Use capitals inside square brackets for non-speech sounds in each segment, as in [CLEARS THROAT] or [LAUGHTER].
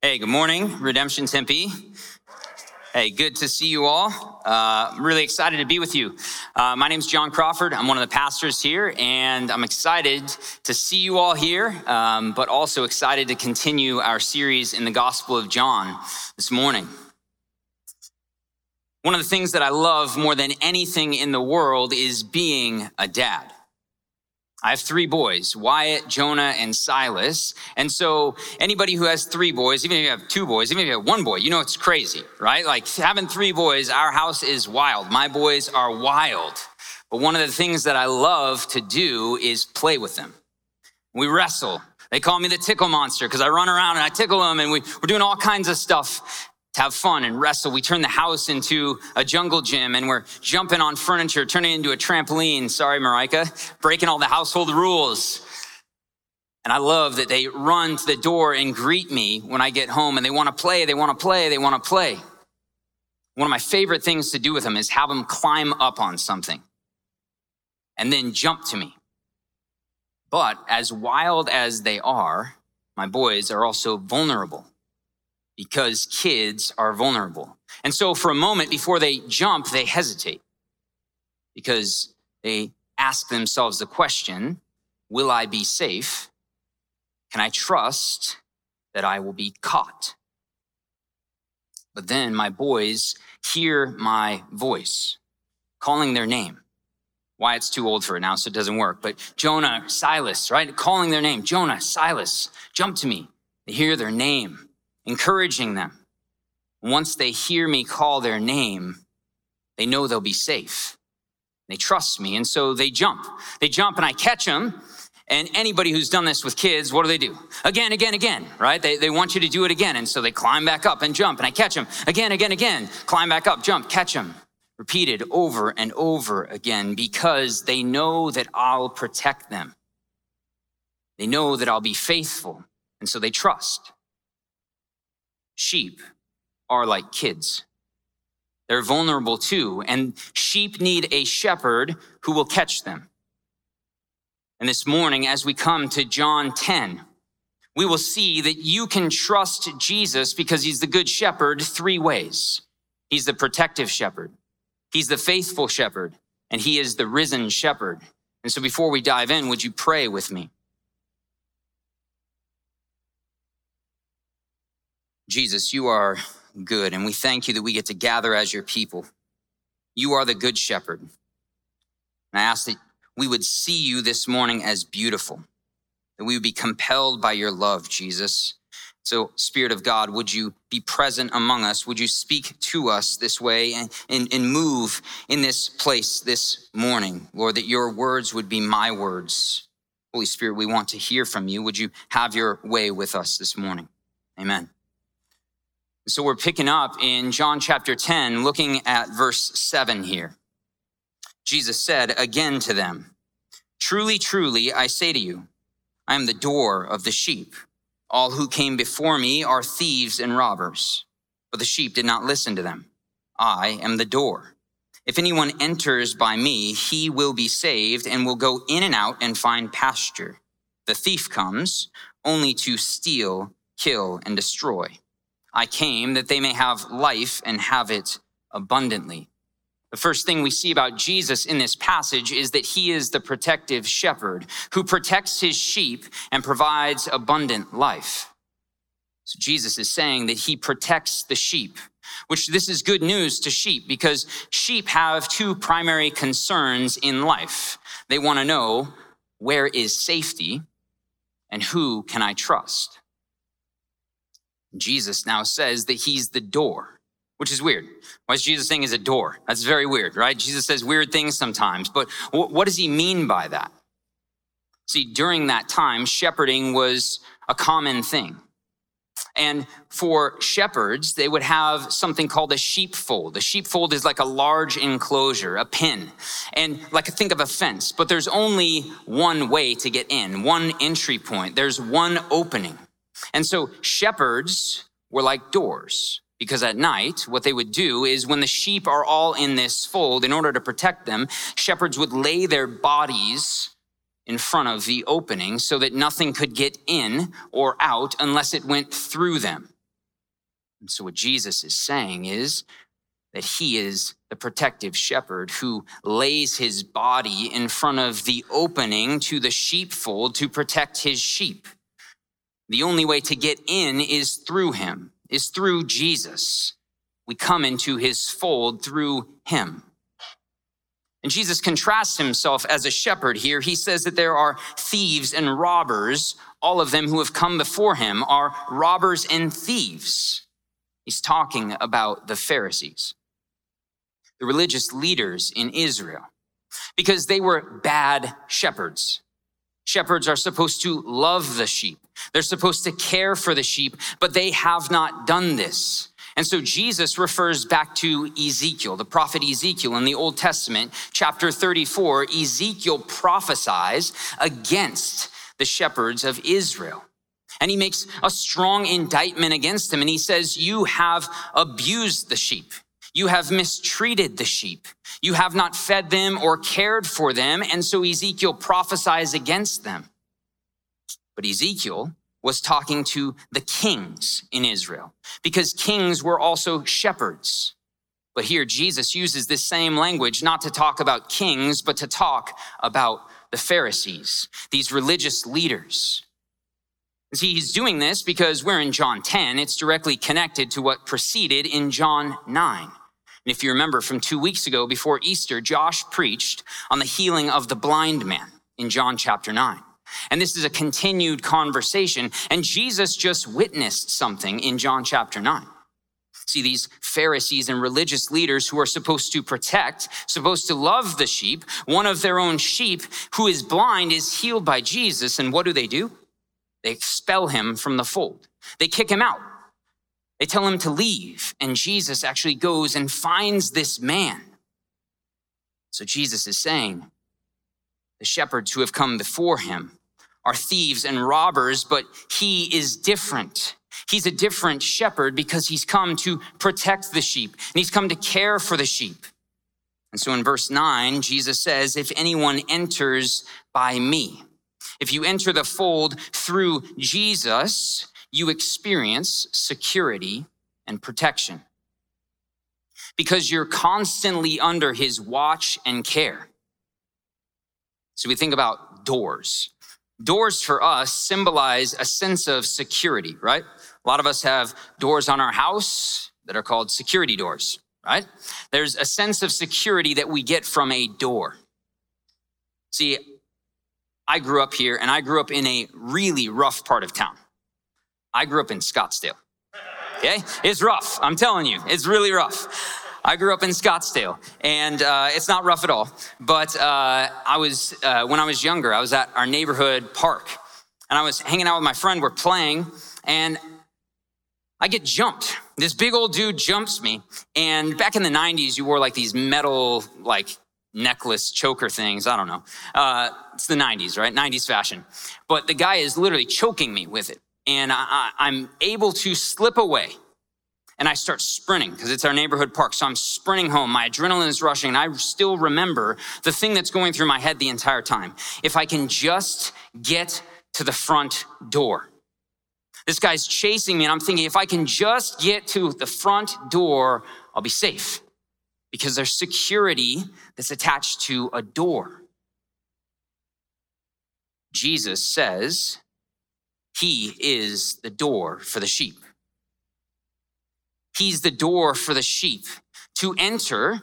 Hey, good morning, Redemption Tempe. Hey, good to see you all. Uh, I'm really excited to be with you. Uh, my name is John Crawford. I'm one of the pastors here, and I'm excited to see you all here, um, but also excited to continue our series in the Gospel of John this morning. One of the things that I love more than anything in the world is being a dad. I have three boys, Wyatt, Jonah, and Silas. And so anybody who has three boys, even if you have two boys, even if you have one boy, you know it's crazy, right? Like having three boys, our house is wild. My boys are wild. But one of the things that I love to do is play with them. We wrestle. They call me the tickle monster because I run around and I tickle them and we, we're doing all kinds of stuff have fun and wrestle. We turn the house into a jungle gym and we're jumping on furniture, turning into a trampoline. Sorry, Marika, breaking all the household rules. And I love that they run to the door and greet me when I get home and they want to play, they want to play, they want to play. One of my favorite things to do with them is have them climb up on something and then jump to me. But as wild as they are, my boys are also vulnerable because kids are vulnerable. And so for a moment before they jump, they hesitate because they ask themselves the question, will I be safe? Can I trust that I will be caught? But then my boys hear my voice calling their name. Wyatt's too old for it now, so it doesn't work. But Jonah, Silas, right? Calling their name. Jonah, Silas, jump to me. They hear their name encouraging them. Once they hear me call their name, they know they'll be safe. They trust me. And so they jump. They jump and I catch them. And anybody who's done this with kids, what do they do? Again, again, again, right? They, they want you to do it again. And so they climb back up and jump and I catch them again, again, again, climb back up, jump, catch them. Repeated over and over again because they know that I'll protect them. They know that I'll be faithful. And so they trust. Sheep are like kids. They're vulnerable too, and sheep need a shepherd who will catch them. And this morning, as we come to John 10, we will see that you can trust Jesus because he's the good shepherd three ways. He's the protective shepherd. He's the faithful shepherd and he is the risen shepherd. And so before we dive in, would you pray with me? Jesus, you are good, and we thank you that we get to gather as your people. You are the good shepherd. And I ask that we would see you this morning as beautiful, that we would be compelled by your love, Jesus. So, Spirit of God, would you be present among us? Would you speak to us this way and, and, and move in this place this morning, Lord, that your words would be my words? Holy Spirit, we want to hear from you. Would you have your way with us this morning? Amen. So we're picking up in John chapter 10, looking at verse 7 here. Jesus said again to them, Truly, truly, I say to you, I am the door of the sheep. All who came before me are thieves and robbers, but the sheep did not listen to them. I am the door. If anyone enters by me, he will be saved and will go in and out and find pasture. The thief comes only to steal, kill, and destroy. I came that they may have life and have it abundantly. The first thing we see about Jesus in this passage is that he is the protective shepherd who protects his sheep and provides abundant life. So Jesus is saying that he protects the sheep, which this is good news to sheep because sheep have two primary concerns in life. They want to know where is safety and who can I trust? Jesus now says that he's the door, which is weird. Why is Jesus saying he's a door? That's very weird, right? Jesus says weird things sometimes, but what does he mean by that? See, during that time, shepherding was a common thing. And for shepherds, they would have something called a sheepfold. A sheepfold is like a large enclosure, a pen. And like think of a fence, but there's only one way to get in, one entry point. There's one opening. And so shepherds were like doors because at night, what they would do is when the sheep are all in this fold, in order to protect them, shepherds would lay their bodies in front of the opening so that nothing could get in or out unless it went through them. And so, what Jesus is saying is that he is the protective shepherd who lays his body in front of the opening to the sheepfold to protect his sheep. The only way to get in is through him, is through Jesus. We come into his fold through him. And Jesus contrasts himself as a shepherd here. He says that there are thieves and robbers. All of them who have come before him are robbers and thieves. He's talking about the Pharisees, the religious leaders in Israel, because they were bad shepherds. Shepherds are supposed to love the sheep. They're supposed to care for the sheep, but they have not done this. And so Jesus refers back to Ezekiel, the prophet Ezekiel in the Old Testament, chapter 34. Ezekiel prophesies against the shepherds of Israel. And he makes a strong indictment against them. And he says, You have abused the sheep. You have mistreated the sheep. You have not fed them or cared for them. And so Ezekiel prophesies against them. But Ezekiel was talking to the kings in Israel because kings were also shepherds. But here Jesus uses this same language not to talk about kings, but to talk about the Pharisees, these religious leaders. See, he's doing this because we're in John 10. It's directly connected to what preceded in John 9. And if you remember from two weeks ago before Easter, Josh preached on the healing of the blind man in John chapter 9. And this is a continued conversation. And Jesus just witnessed something in John chapter 9. See, these Pharisees and religious leaders who are supposed to protect, supposed to love the sheep, one of their own sheep who is blind is healed by Jesus. And what do they do? They expel him from the fold. They kick him out. They tell him to leave. And Jesus actually goes and finds this man. So Jesus is saying, the shepherds who have come before him are thieves and robbers, but he is different. He's a different shepherd because he's come to protect the sheep and he's come to care for the sheep. And so in verse 9, Jesus says, If anyone enters by me, if you enter the fold through Jesus, you experience security and protection because you're constantly under his watch and care. So we think about doors. Doors for us symbolize a sense of security, right? A lot of us have doors on our house that are called security doors, right? There's a sense of security that we get from a door. See, I grew up here and I grew up in a really rough part of town. I grew up in Scottsdale. Okay? It's rough. I'm telling you, it's really rough. I grew up in Scottsdale, and uh, it's not rough at all. But uh, I was, uh, when I was younger, I was at our neighborhood park, and I was hanging out with my friend. We're playing, and I get jumped. This big old dude jumps me, and back in the '90s, you wore like these metal, like necklace choker things. I don't know. Uh, it's the 90s, right? 90s fashion. But the guy is literally choking me with it. And I, I'm able to slip away and I start sprinting because it's our neighborhood park. So I'm sprinting home. My adrenaline is rushing. And I still remember the thing that's going through my head the entire time. If I can just get to the front door. This guy's chasing me, and I'm thinking, if I can just get to the front door, I'll be safe because there's security that's attached to a door. Jesus says he is the door for the sheep. He's the door for the sheep to enter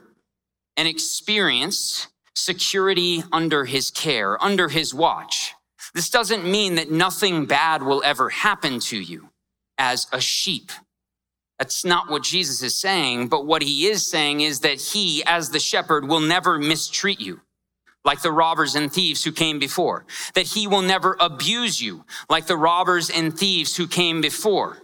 and experience security under his care, under his watch. This doesn't mean that nothing bad will ever happen to you as a sheep. That's not what Jesus is saying, but what he is saying is that he, as the shepherd, will never mistreat you like the robbers and thieves who came before. That he will never abuse you like the robbers and thieves who came before.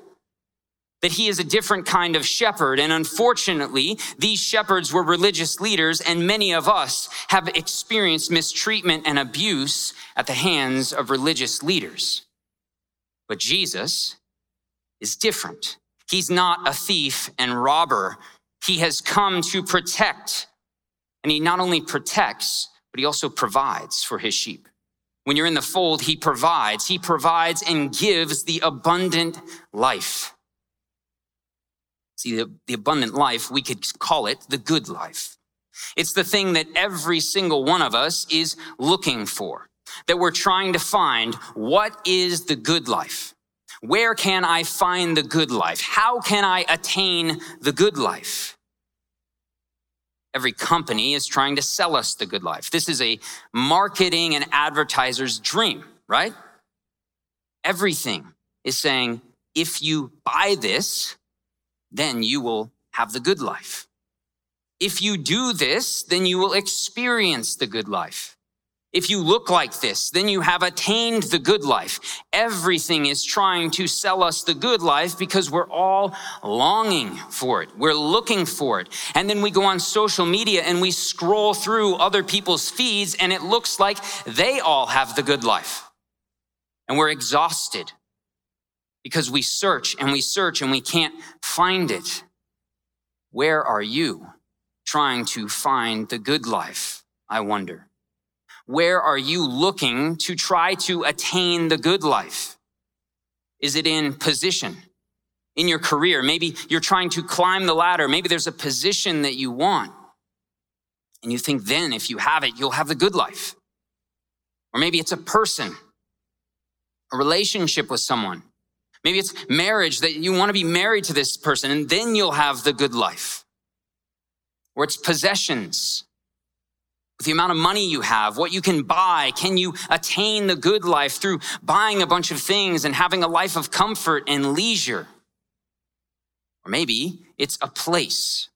That he is a different kind of shepherd. And unfortunately, these shepherds were religious leaders, and many of us have experienced mistreatment and abuse at the hands of religious leaders. But Jesus is different. He's not a thief and robber. He has come to protect. And he not only protects, but he also provides for his sheep. When you're in the fold, he provides. He provides and gives the abundant life. See, the, the abundant life, we could call it the good life. It's the thing that every single one of us is looking for, that we're trying to find what is the good life? Where can I find the good life? How can I attain the good life? Every company is trying to sell us the good life. This is a marketing and advertiser's dream, right? Everything is saying, if you buy this, then you will have the good life. If you do this, then you will experience the good life. If you look like this, then you have attained the good life. Everything is trying to sell us the good life because we're all longing for it. We're looking for it. And then we go on social media and we scroll through other people's feeds and it looks like they all have the good life. And we're exhausted because we search and we search and we can't find it. Where are you trying to find the good life? I wonder. Where are you looking to try to attain the good life? Is it in position? In your career? Maybe you're trying to climb the ladder. Maybe there's a position that you want. And you think then if you have it, you'll have the good life. Or maybe it's a person, a relationship with someone. Maybe it's marriage that you want to be married to this person and then you'll have the good life. Or it's possessions the amount of money you have, what you can buy, can you attain the good life through buying a bunch of things and having a life of comfort and leisure? Or maybe it's a place.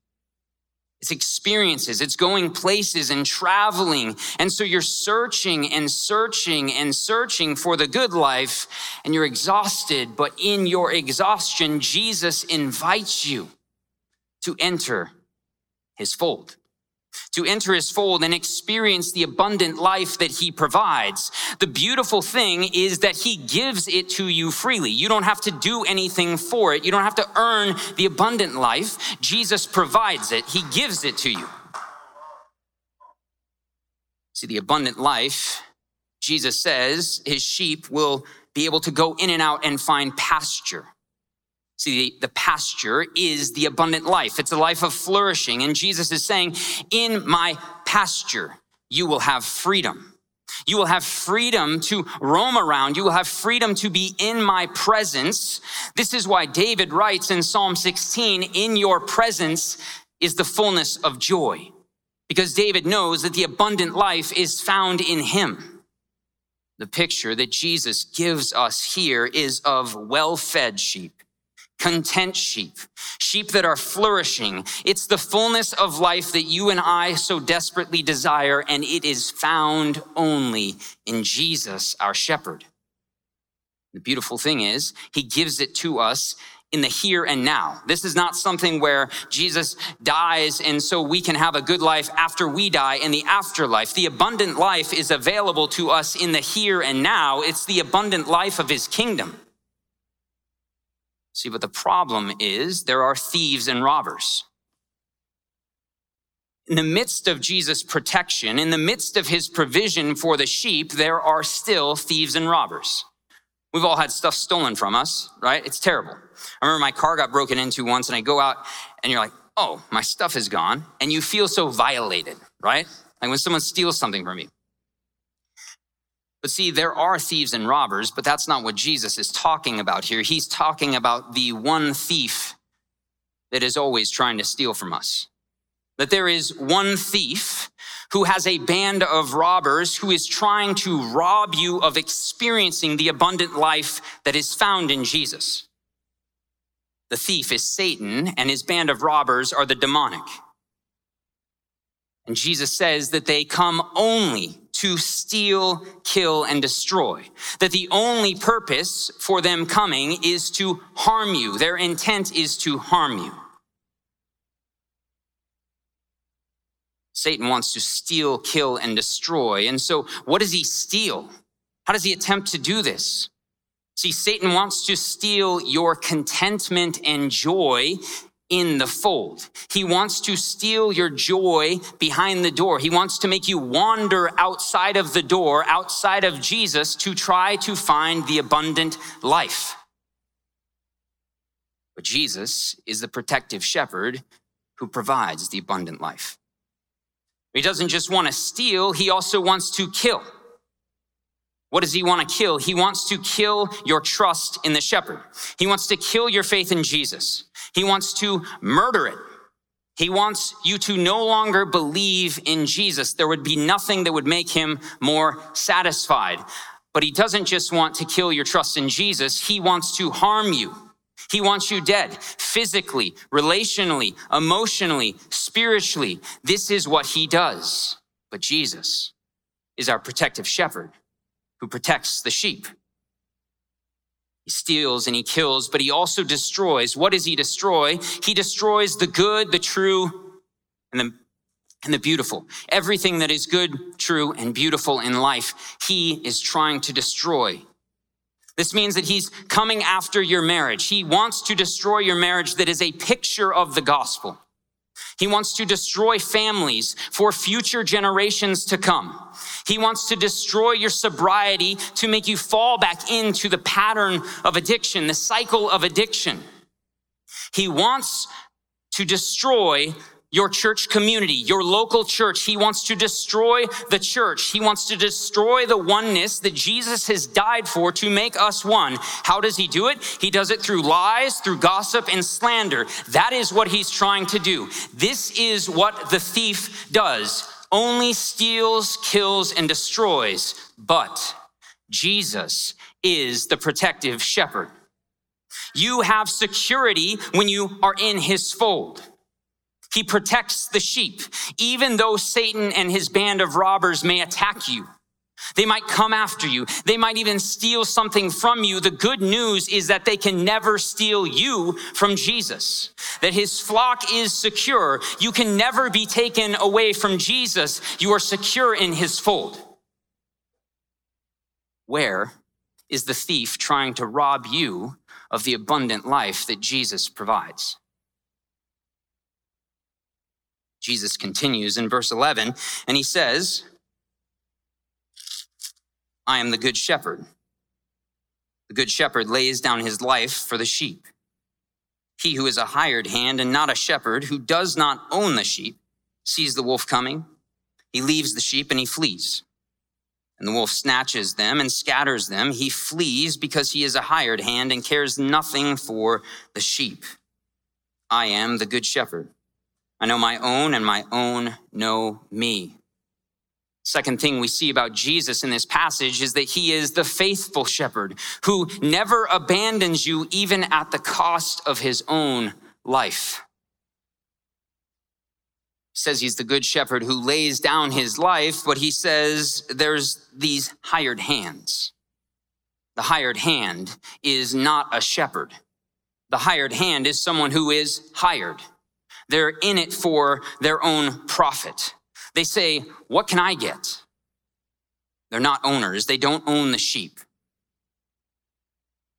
It's experiences. It's going places and traveling. And so you're searching and searching and searching for the good life and you're exhausted. But in your exhaustion, Jesus invites you to enter his fold to enter his fold and experience the abundant life that he provides. The beautiful thing is that he gives it to you freely. You don't have to do anything for it. You don't have to earn the abundant life. Jesus provides it. He gives it to you. See, the abundant life, Jesus says his sheep will be able to go in and out and find pasture. See, the pasture is the abundant life. It's a life of flourishing. And Jesus is saying, in my pasture, you will have freedom. You will have freedom to roam around. You will have freedom to be in my presence. This is why David writes in Psalm 16, in your presence is the fullness of joy. Because David knows that the abundant life is found in him. The picture that Jesus gives us here is of well-fed sheep content sheep, sheep that are flourishing. It's the fullness of life that you and I so desperately desire, and it is found only in Jesus, our shepherd. The beautiful thing is, he gives it to us in the here and now. This is not something where Jesus dies and so we can have a good life after we die in the afterlife. The abundant life is available to us in the here and now. It's the abundant life of his kingdom. See, but the problem is there are thieves and robbers. In the midst of Jesus' protection, in the midst of his provision for the sheep, there are still thieves and robbers. We've all had stuff stolen from us, right? It's terrible. I remember my car got broken into once and I go out and you're like, oh, my stuff is gone. And you feel so violated, right? Like when someone steals something from you. But see, there are thieves and robbers, but that's not what Jesus is talking about here. He's talking about the one thief that is always trying to steal from us. That there is one thief who has a band of robbers who is trying to rob you of experiencing the abundant life that is found in Jesus. The thief is Satan, and his band of robbers are the demonic. And Jesus says that they come only to steal, kill, and destroy. That the only purpose for them coming is to harm you. Their intent is to harm you. Satan wants to steal, kill, and destroy. And so, what does he steal? How does he attempt to do this? See, Satan wants to steal your contentment and joy in the fold. He wants to steal your joy behind the door. He wants to make you wander outside of the door, outside of Jesus, to try to find the abundant life. But Jesus is the protective shepherd who provides the abundant life. He doesn't just want to steal, he also wants to kill. What does he want to kill? He wants to kill your trust in the shepherd. He wants to kill your faith in Jesus. He wants to murder it. He wants you to no longer believe in Jesus. There would be nothing that would make him more satisfied. But he doesn't just want to kill your trust in Jesus. He wants to harm you. He wants you dead physically, relationally, emotionally, spiritually. This is what he does. But Jesus is our protective shepherd who protects the sheep. He steals and he kills, but he also destroys. What does he destroy? He destroys the good, the true, and the, and the beautiful. Everything that is good, true, and beautiful in life, he is trying to destroy. This means that he's coming after your marriage. He wants to destroy your marriage that is a picture of the gospel. He wants to destroy families for future generations to come. He wants to destroy your sobriety to make you fall back into the pattern of addiction, the cycle of addiction. He wants to destroy your church community, your local church. He wants to destroy the church. He wants to destroy the oneness that Jesus has died for to make us one. How does he do it? He does it through lies, through gossip and slander. That is what he's trying to do. This is what the thief does. Only steals, kills, and destroys. But Jesus is the protective shepherd. You have security when you are in his fold. He protects the sheep, even though Satan and his band of robbers may attack you. They might come after you. They might even steal something from you. The good news is that they can never steal you from Jesus, that his flock is secure. You can never be taken away from Jesus. You are secure in his fold. Where is the thief trying to rob you of the abundant life that Jesus provides? Jesus continues in verse 11, and he says, I am the good shepherd. The good shepherd lays down his life for the sheep. He who is a hired hand and not a shepherd, who does not own the sheep, sees the wolf coming. He leaves the sheep and he flees. And the wolf snatches them and scatters them. He flees because he is a hired hand and cares nothing for the sheep. I am the good shepherd. I know my own, and my own know me. Second thing we see about Jesus in this passage is that he is the faithful shepherd who never abandons you even at the cost of his own life. He says he's the good shepherd who lays down his life, but he says there's these hired hands. The hired hand is not a shepherd. The hired hand is someone who is hired. They're in it for their own profit. They say, What can I get? They're not owners, they don't own the sheep.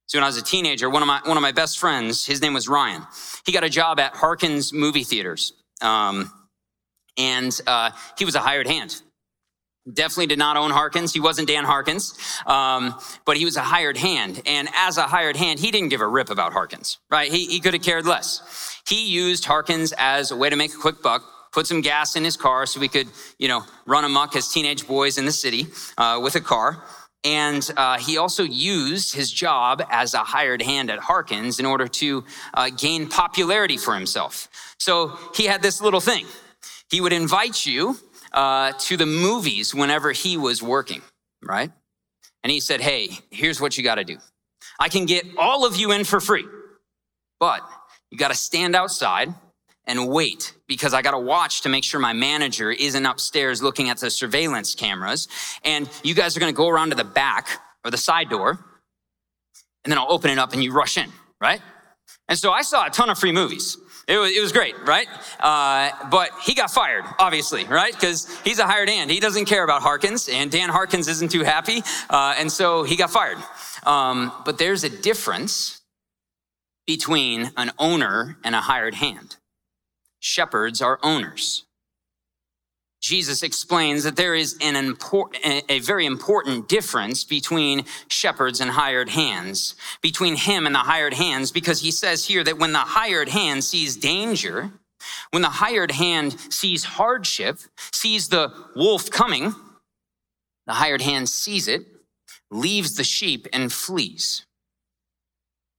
So when I was a teenager, one of my, one of my best friends, his name was Ryan, he got a job at Harkins movie theaters. Um, and uh, he was a hired hand. Definitely did not own Harkins. He wasn't Dan Harkins, um, but he was a hired hand. And as a hired hand, he didn't give a rip about Harkins, right? He, he could have cared less. He used Harkins as a way to make a quick buck, put some gas in his car so we could, you know, run amok as teenage boys in the city uh, with a car. And uh, he also used his job as a hired hand at Harkins in order to uh, gain popularity for himself. So he had this little thing. He would invite you uh, to the movies whenever he was working, right? And he said, Hey, here's what you got to do. I can get all of you in for free, but you got to stand outside and wait because I got to watch to make sure my manager isn't upstairs looking at the surveillance cameras. And you guys are going to go around to the back or the side door, and then I'll open it up and you rush in, right? And so I saw a ton of free movies. It was, it was great, right? Uh, but he got fired, obviously, right? Because he's a hired hand. He doesn't care about Harkins, and Dan Harkins isn't too happy. Uh, and so he got fired. Um, but there's a difference between an owner and a hired hand. Shepherds are owners. Jesus explains that there is an important, a very important difference between shepherds and hired hands, between him and the hired hands, because he says here that when the hired hand sees danger, when the hired hand sees hardship, sees the wolf coming, the hired hand sees it, leaves the sheep, and flees.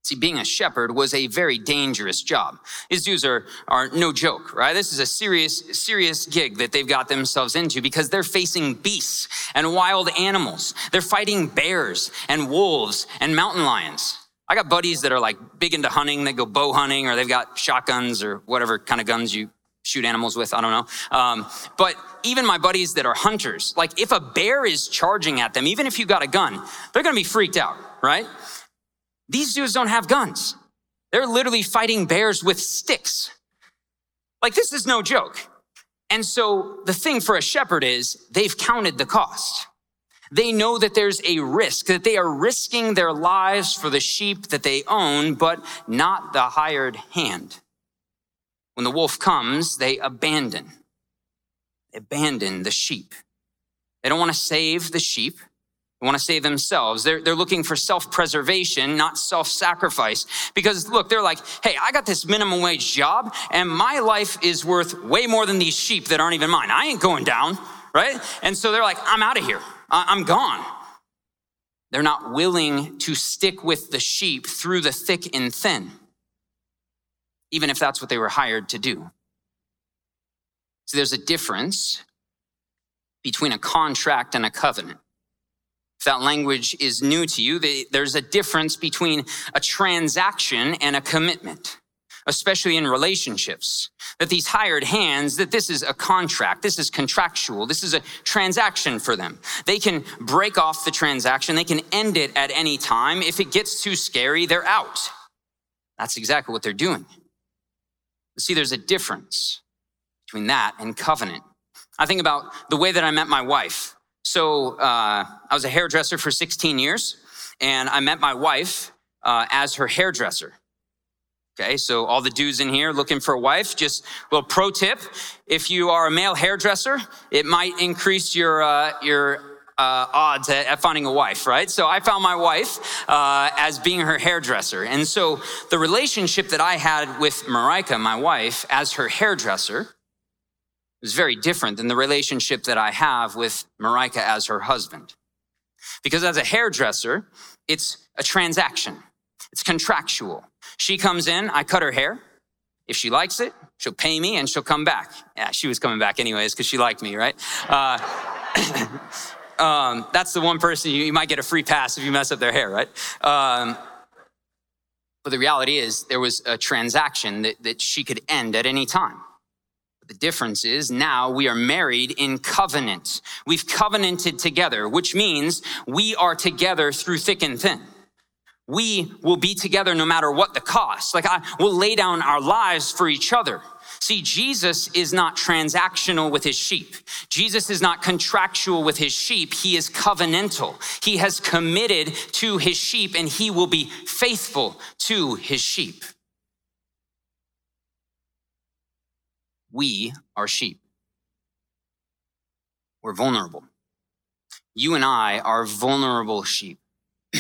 See, being a shepherd was a very dangerous job. These dudes are, are no joke, right? This is a serious, serious gig that they've got themselves into because they're facing beasts and wild animals. They're fighting bears and wolves and mountain lions. I got buddies that are like big into hunting. They go bow hunting or they've got shotguns or whatever kind of guns you shoot animals with. I don't know. Um, but even my buddies that are hunters, like if a bear is charging at them, even if you got a gun, they're to be freaked out, right? These dudes don't have guns. They're literally fighting bears with sticks. Like, this is no joke. And so the thing for a shepherd is they've counted the cost. They know that there's a risk, that they are risking their lives for the sheep that they own, but not the hired hand. When the wolf comes, they abandon. They abandon the sheep. They don't want to save the sheep. They want to save themselves. They're, they're looking for self preservation, not self sacrifice. Because look, they're like, hey, I got this minimum wage job and my life is worth way more than these sheep that aren't even mine. I ain't going down, right? And so they're like, I'm out of here. I'm gone. They're not willing to stick with the sheep through the thick and thin, even if that's what they were hired to do. So there's a difference between a contract and a covenant. If that language is new to you, there's a difference between a transaction and a commitment, especially in relationships. That these hired hands, that this is a contract, this is contractual, this is a transaction for them. They can break off the transaction, they can end it at any time. If it gets too scary, they're out. That's exactly what they're doing. See, there's a difference between that and covenant. I think about the way that I met my wife. So uh, I was a hairdresser for 16 years, and I met my wife uh, as her hairdresser. Okay, so all the dudes in here looking for a wife, just a little pro tip: if you are a male hairdresser, it might increase your uh, your uh, odds at, at, finding a wife, right? So I found my wife uh, as being her hairdresser. And so the relationship that I had with Marika, my wife, as her hairdresser, is very different than the relationship that I have with Marika as her husband. Because as a hairdresser, it's a transaction. It's contractual. She comes in, I cut her hair. If she likes it, she'll pay me and she'll come back. Yeah, she was coming back anyways because she liked me, right? Uh, [COUGHS] um, that's the one person you, you, might get a free pass if you mess up their hair, right? Um, but the reality is, there was a transaction that, that she could end at any time. The difference is now we are married in covenant. We've covenanted together, which means we are together through thick and thin. We will be together no matter what the cost. Like I will lay down our lives for each other. See, Jesus is not transactional with his sheep. Jesus is not contractual with his sheep. He is covenantal. He has committed to his sheep and he will be faithful to his sheep. We are sheep. We're vulnerable. You and I are vulnerable sheep. [CLEARS THROAT]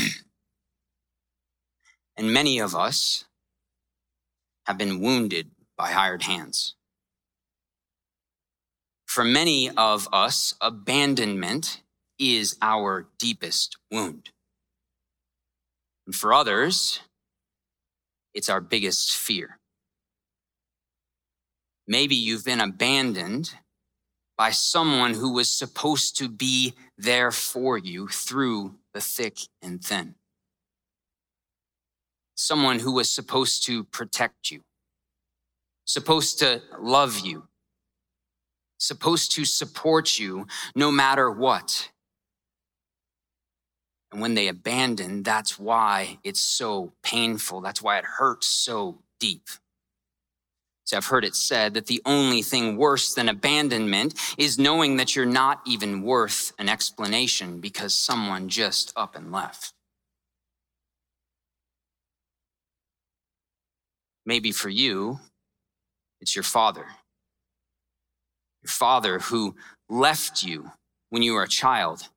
and many of us have been wounded by hired hands. For many of us, abandonment is our deepest wound. And for others, it's our biggest fear. Maybe you've been abandoned by someone who was supposed to be there for you through the thick and thin. Someone who was supposed to protect you, supposed to love you, supposed to support you no matter what. And when they abandon, that's why it's so painful. That's why it hurts so deep. So I've heard it said that the only thing worse than abandonment is knowing that you're not even worth an explanation because someone just up and left. Maybe for you, it's your father, your father who left you when you were a child.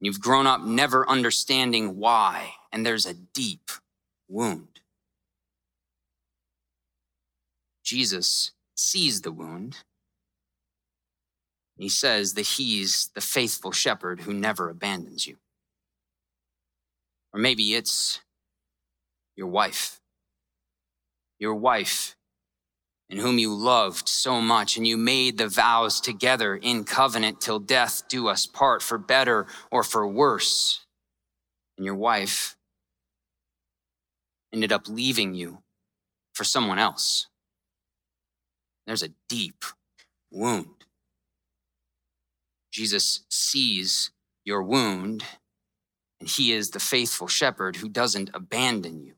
You've grown up never understanding why, and there's a deep wound. Jesus sees the wound. He says that he's the faithful shepherd who never abandons you. Or maybe it's your wife. Your wife in whom you loved so much, and you made the vows together in covenant till death do us part, for better or for worse. And your wife ended up leaving you for someone else. There's a deep wound. Jesus sees your wound, and he is the faithful shepherd who doesn't abandon you.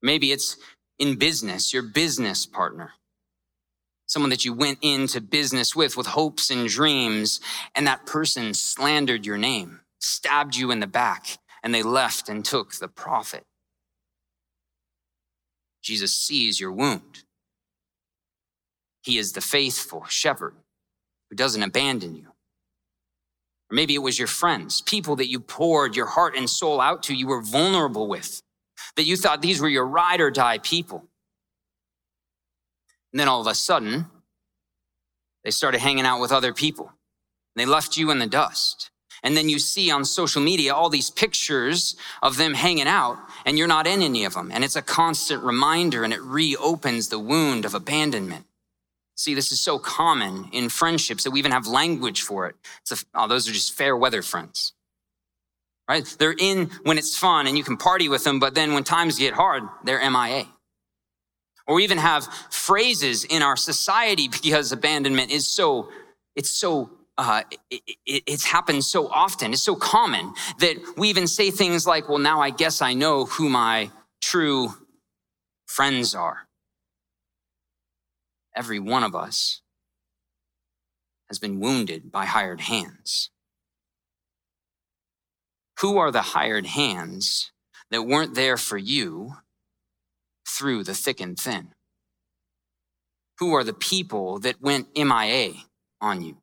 Maybe it's in business, your business partner, someone that you went into business with with hopes and dreams, and that person slandered your name, stabbed you in the back, and they left and took the profit. Jesus sees your wound. He is the faithful shepherd who doesn't abandon you. Or maybe it was your friends, people that you poured your heart and soul out to, you were vulnerable with that you thought these were your ride or die people. And then all of a sudden, they started hanging out with other people. They left you in the dust. And then you see on social media all these pictures of them hanging out, and you're not in any of them. And it's a constant reminder, and it reopens the wound of abandonment. See, this is so common in friendships that we even have language for it. A, oh, those are just fair weather friends right? They're in when it's fun and you can party with them, but then when times get hard, they're MIA. Or we even have phrases in our society [LAUGHS] because abandonment is so, it's so, uh, it, it, it's happened so often. It's so common that we even say things like, well, now I guess I know who my true friends are. Every one of us has been wounded by hired hands. Who are the hired hands that weren't there for you through the thick and thin? Who are the people that went MIA on you?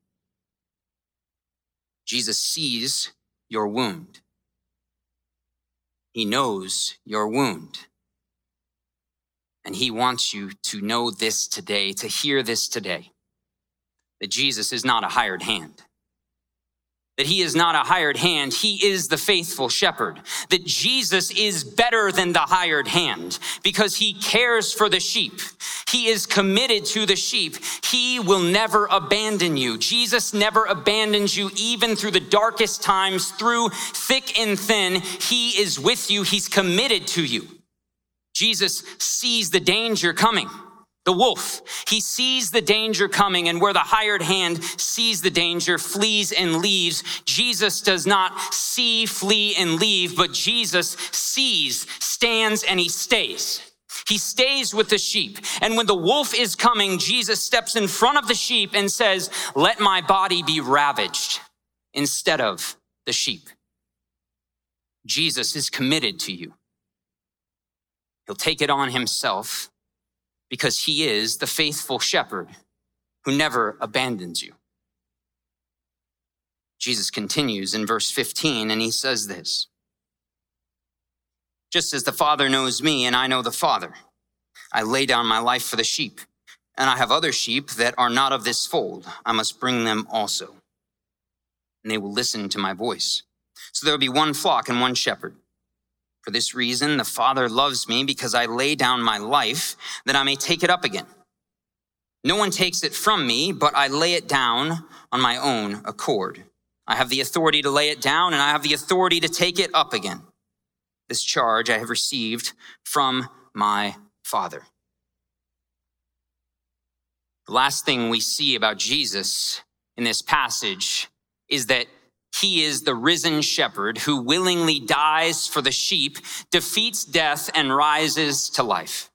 Jesus sees your wound. He knows your wound. And he wants you to know this today, to hear this today, that Jesus is not a hired hand that he is not a hired hand, he is the faithful shepherd. That Jesus is better than the hired hand because he cares for the sheep. He is committed to the sheep. He will never abandon you. Jesus never abandons you even through the darkest times, through thick and thin. He is with you. He's committed to you. Jesus sees the danger coming the wolf. He sees the danger coming, and where the hired hand sees the danger, flees and leaves. Jesus does not see, flee, and leave, but Jesus sees, stands, and he stays. He stays with the sheep. And when the wolf is coming, Jesus steps in front of the sheep and says, Let my body be ravaged instead of the sheep. Jesus is committed to you. He'll take it on himself because he is the faithful shepherd who never abandons you. Jesus continues in verse 15 and he says this Just as the Father knows me and I know the Father, I lay down my life for the sheep, and I have other sheep that are not of this fold. I must bring them also, and they will listen to my voice. So there will be one flock and one shepherd. For this reason, the Father loves me because I lay down my life that I may take it up again. No one takes it from me, but I lay it down on my own accord. I have the authority to lay it down and I have the authority to take it up again. This charge I have received from my Father. The last thing we see about Jesus in this passage is that he is the risen shepherd who willingly dies for the sheep, defeats death, and rises to life.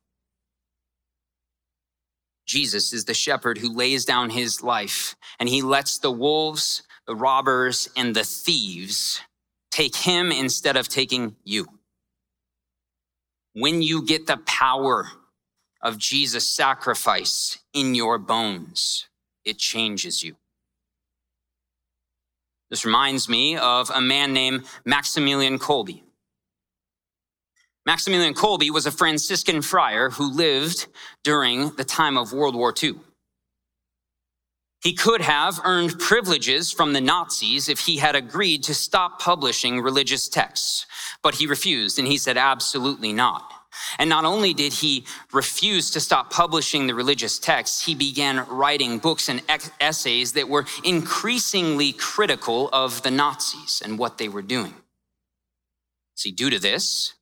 Jesus is the shepherd who lays down his life and he lets the wolves, the robbers, and the thieves take him instead of taking you. When you get the power of Jesus' sacrifice in your bones, it changes you. This reminds me of a man named Maximilian Kolbe. Maximilian Kolbe was a Franciscan friar who lived during the time of World War II. He could have earned privileges from the Nazis if he had agreed to stop publishing religious texts, but he refused and he said, absolutely not. And not only did he refuse to stop publishing the religious texts, he began writing books and essays that were increasingly critical of the Nazis and what they were doing. See, due to this,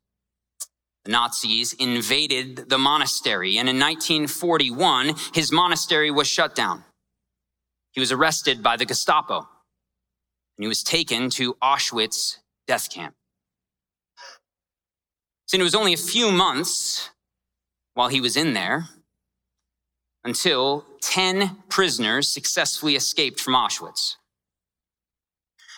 the Nazis invaded the monastery, and in 1941, his monastery was shut down. He was arrested by the Gestapo, and he was taken to Auschwitz death camp. So it was only a few months while he was in there until 10 prisoners successfully escaped from Auschwitz.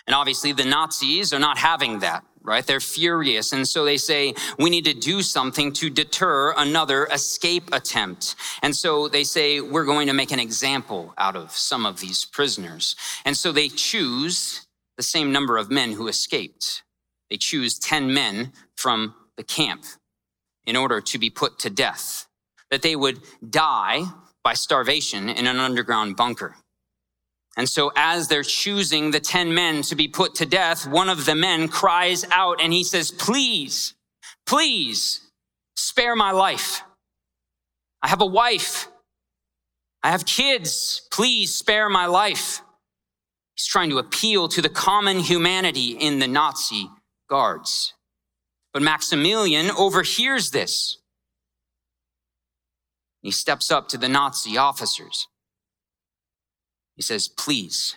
And obviously, the Nazis are not having that, right? They're furious. And so they say, we need to do something to deter another escape attempt. And so they say, we're going to make an example out of some of these prisoners. And so they choose the same number of men who escaped. They choose 10 men from the camp in order to be put to death, that they would die by starvation in an underground bunker. And so, as they're choosing the 10 men to be put to death, one of the men cries out and he says, Please, please spare my life. I have a wife. I have kids. Please spare my life. He's trying to appeal to the common humanity in the Nazi guards. But Maximilian overhears this. He steps up to the Nazi officers. He says, Please,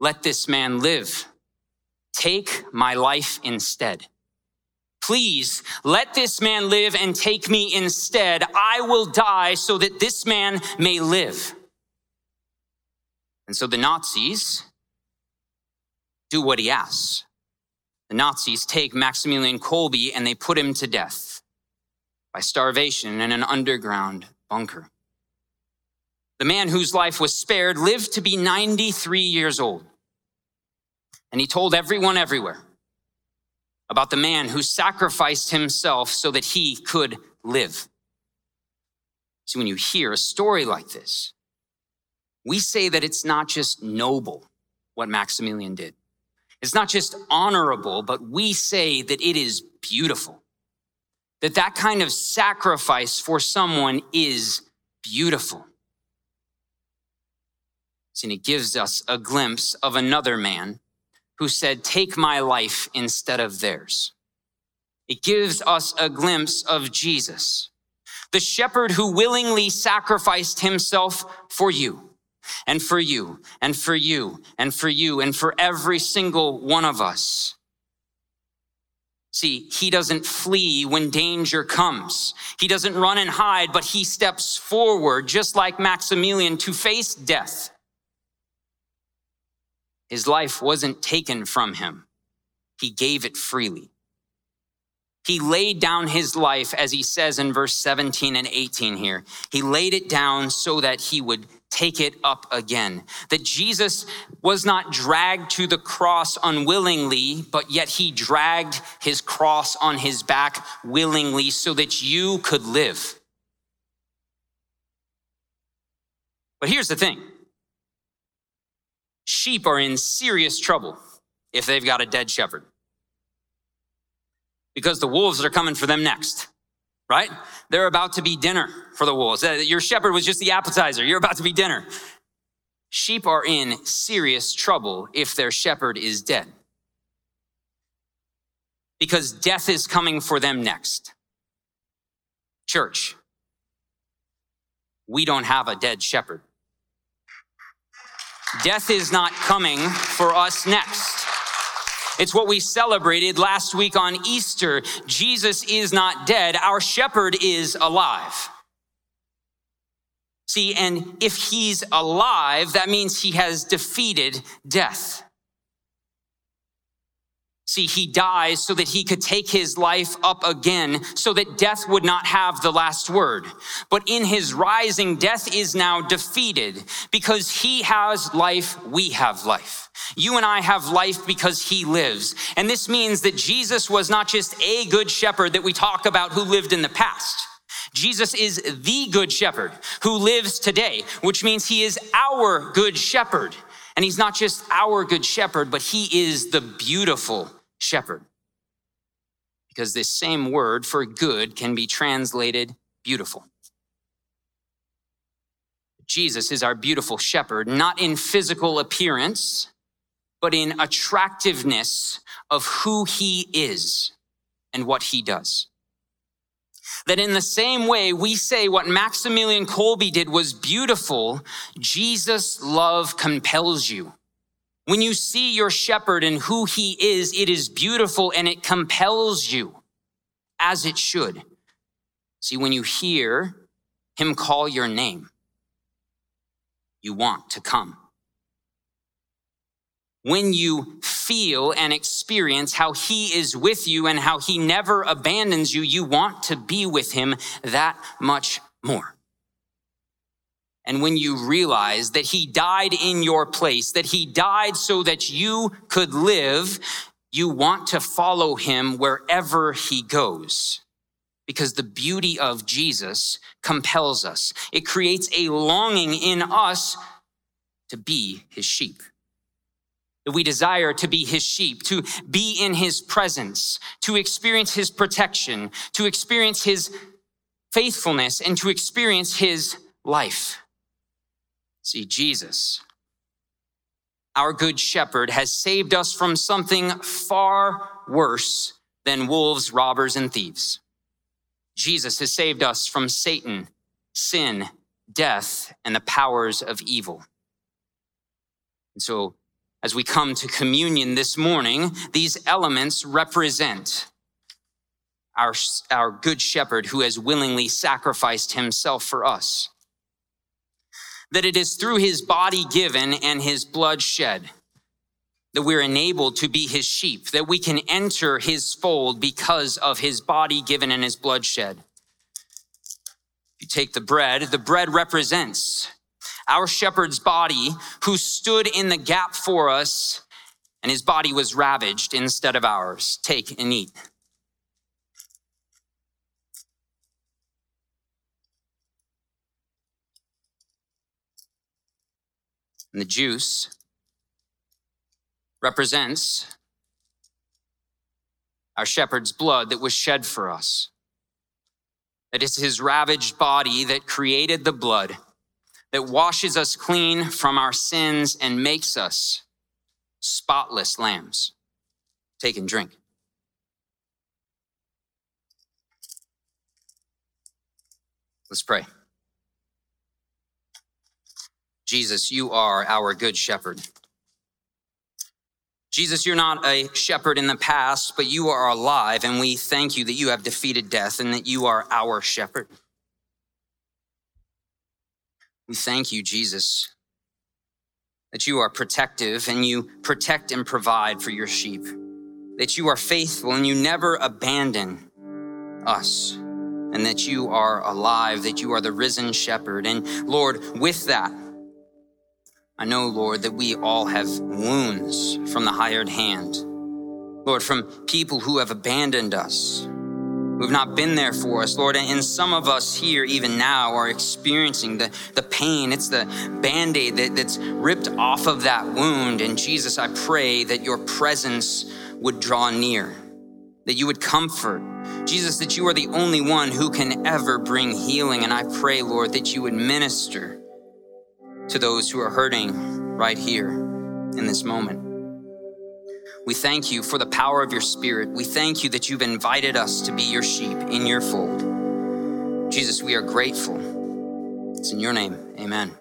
let this man live. Take my life instead. Please let this man live and take me instead. I will die so that this man may live. And so the Nazis do what he asks. The Nazis take Maximilian Kolbe and they put him to death by starvation in an underground bunker. The man whose life was spared lived to be 93 years old. And he told everyone everywhere about the man who sacrificed himself so that he could live. See, when you hear a story like this, we say that it's not just noble what Maximilian did. It's not just honorable, but we say that it is beautiful. That that kind of sacrifice for someone is beautiful. And it gives us a glimpse of another man who said, Take my life instead of theirs. It gives us a glimpse of Jesus, the shepherd who willingly sacrificed himself for you and for you and for you and for you and for every single one of us. See, he doesn't flee when danger comes. He doesn't run and hide, but he steps forward, just like Maximilian, to face death. His life wasn't taken from him. He gave it freely. He laid down his life, as he says in verse 17 and 18 here. He laid it down so that he would take it up again. That Jesus was not dragged to the cross unwillingly, but yet he dragged his cross on his back willingly so that you could live. But here's the thing sheep are in serious trouble if they've got a dead shepherd because the wolves are coming for them next right? They're about to be dinner for the wolves. Uh, your shepherd was just the appetizer. You're about to be dinner. Sheep are in serious trouble if their shepherd is dead. Because death is coming for them next. Church, we don't have a dead shepherd. Death is not coming for us next. It's what we celebrated last week on Easter. Jesus is not dead. Our shepherd is alive. See, and if he's alive, that means he has defeated death. See, he dies so that he could take his life up again, so that death would not have the last word. But in his rising, death is now defeated because he has life, we have life. You and I have life because he lives. And this means that Jesus was not just a good shepherd that we talk about who lived in the past. Jesus is the good shepherd who lives today, which means he is our good shepherd. And he's not just our good shepherd, but he is the beautiful shepherd. Because this same word for good can be translated beautiful. Jesus is our beautiful shepherd, not in physical appearance, but in attractiveness of who he is and what he does. That in the same way we say what Maximilian Kolbe did was beautiful, Jesus' love compels you. When you see your shepherd and who he is, it is beautiful and it compels you as it should. See, when you hear him call your name, you want to come. When you feel and experience how he is with you and how he never abandons you, you want to be with him that much more. And when you realize that he died in your place, that he died so that you could live, you want to follow him wherever he goes. Because the beauty of Jesus compels us. It creates a longing in us to be his sheep. We desire to be his sheep, to be in his presence, to experience his protection, to experience his faithfulness, and to experience his life. See, Jesus, our good shepherd, has saved us from something far worse than wolves, robbers, and thieves. Jesus has saved us from Satan, sin, death, and the powers of evil. And so, as we come to communion this morning, these elements represent our, our good shepherd who has willingly sacrificed himself for us that it is through his body given and his blood shed that we're enabled to be his sheep, that we can enter his fold because of his body given and his blood shed. You take the bread, the bread represents our shepherd's body who stood in the gap for us and his body was ravaged instead of ours. Take and eat. And the juice represents our shepherd's blood that was shed for us. That it's his ravaged body that created the blood that washes us clean from our sins and makes us spotless lambs. Take and drink. Let's pray. Jesus, you are our good shepherd. Jesus, you're not a shepherd in the past, but you are alive, and we thank you that you have defeated death and that you are our shepherd. We thank you, Jesus, that you are protective and you protect and provide for your sheep, that you are faithful and you never abandon us, and that you are alive, that you are the risen shepherd. And Lord, with that, I know, Lord, that we all have wounds from the hired hand. Lord, from people who have abandoned us, who have not been there for us, Lord. And some of us here, even now, are experiencing the, the pain. It's the band aid that, that's ripped off of that wound. And Jesus, I pray that your presence would draw near, that you would comfort. Jesus, that you are the only one who can ever bring healing. And I pray, Lord, that you would minister to those who are hurting right here in this moment. We thank you for the power of your spirit. We thank you that you've invited us to be your sheep in your fold. Jesus, we are grateful. It's in your name. Amen.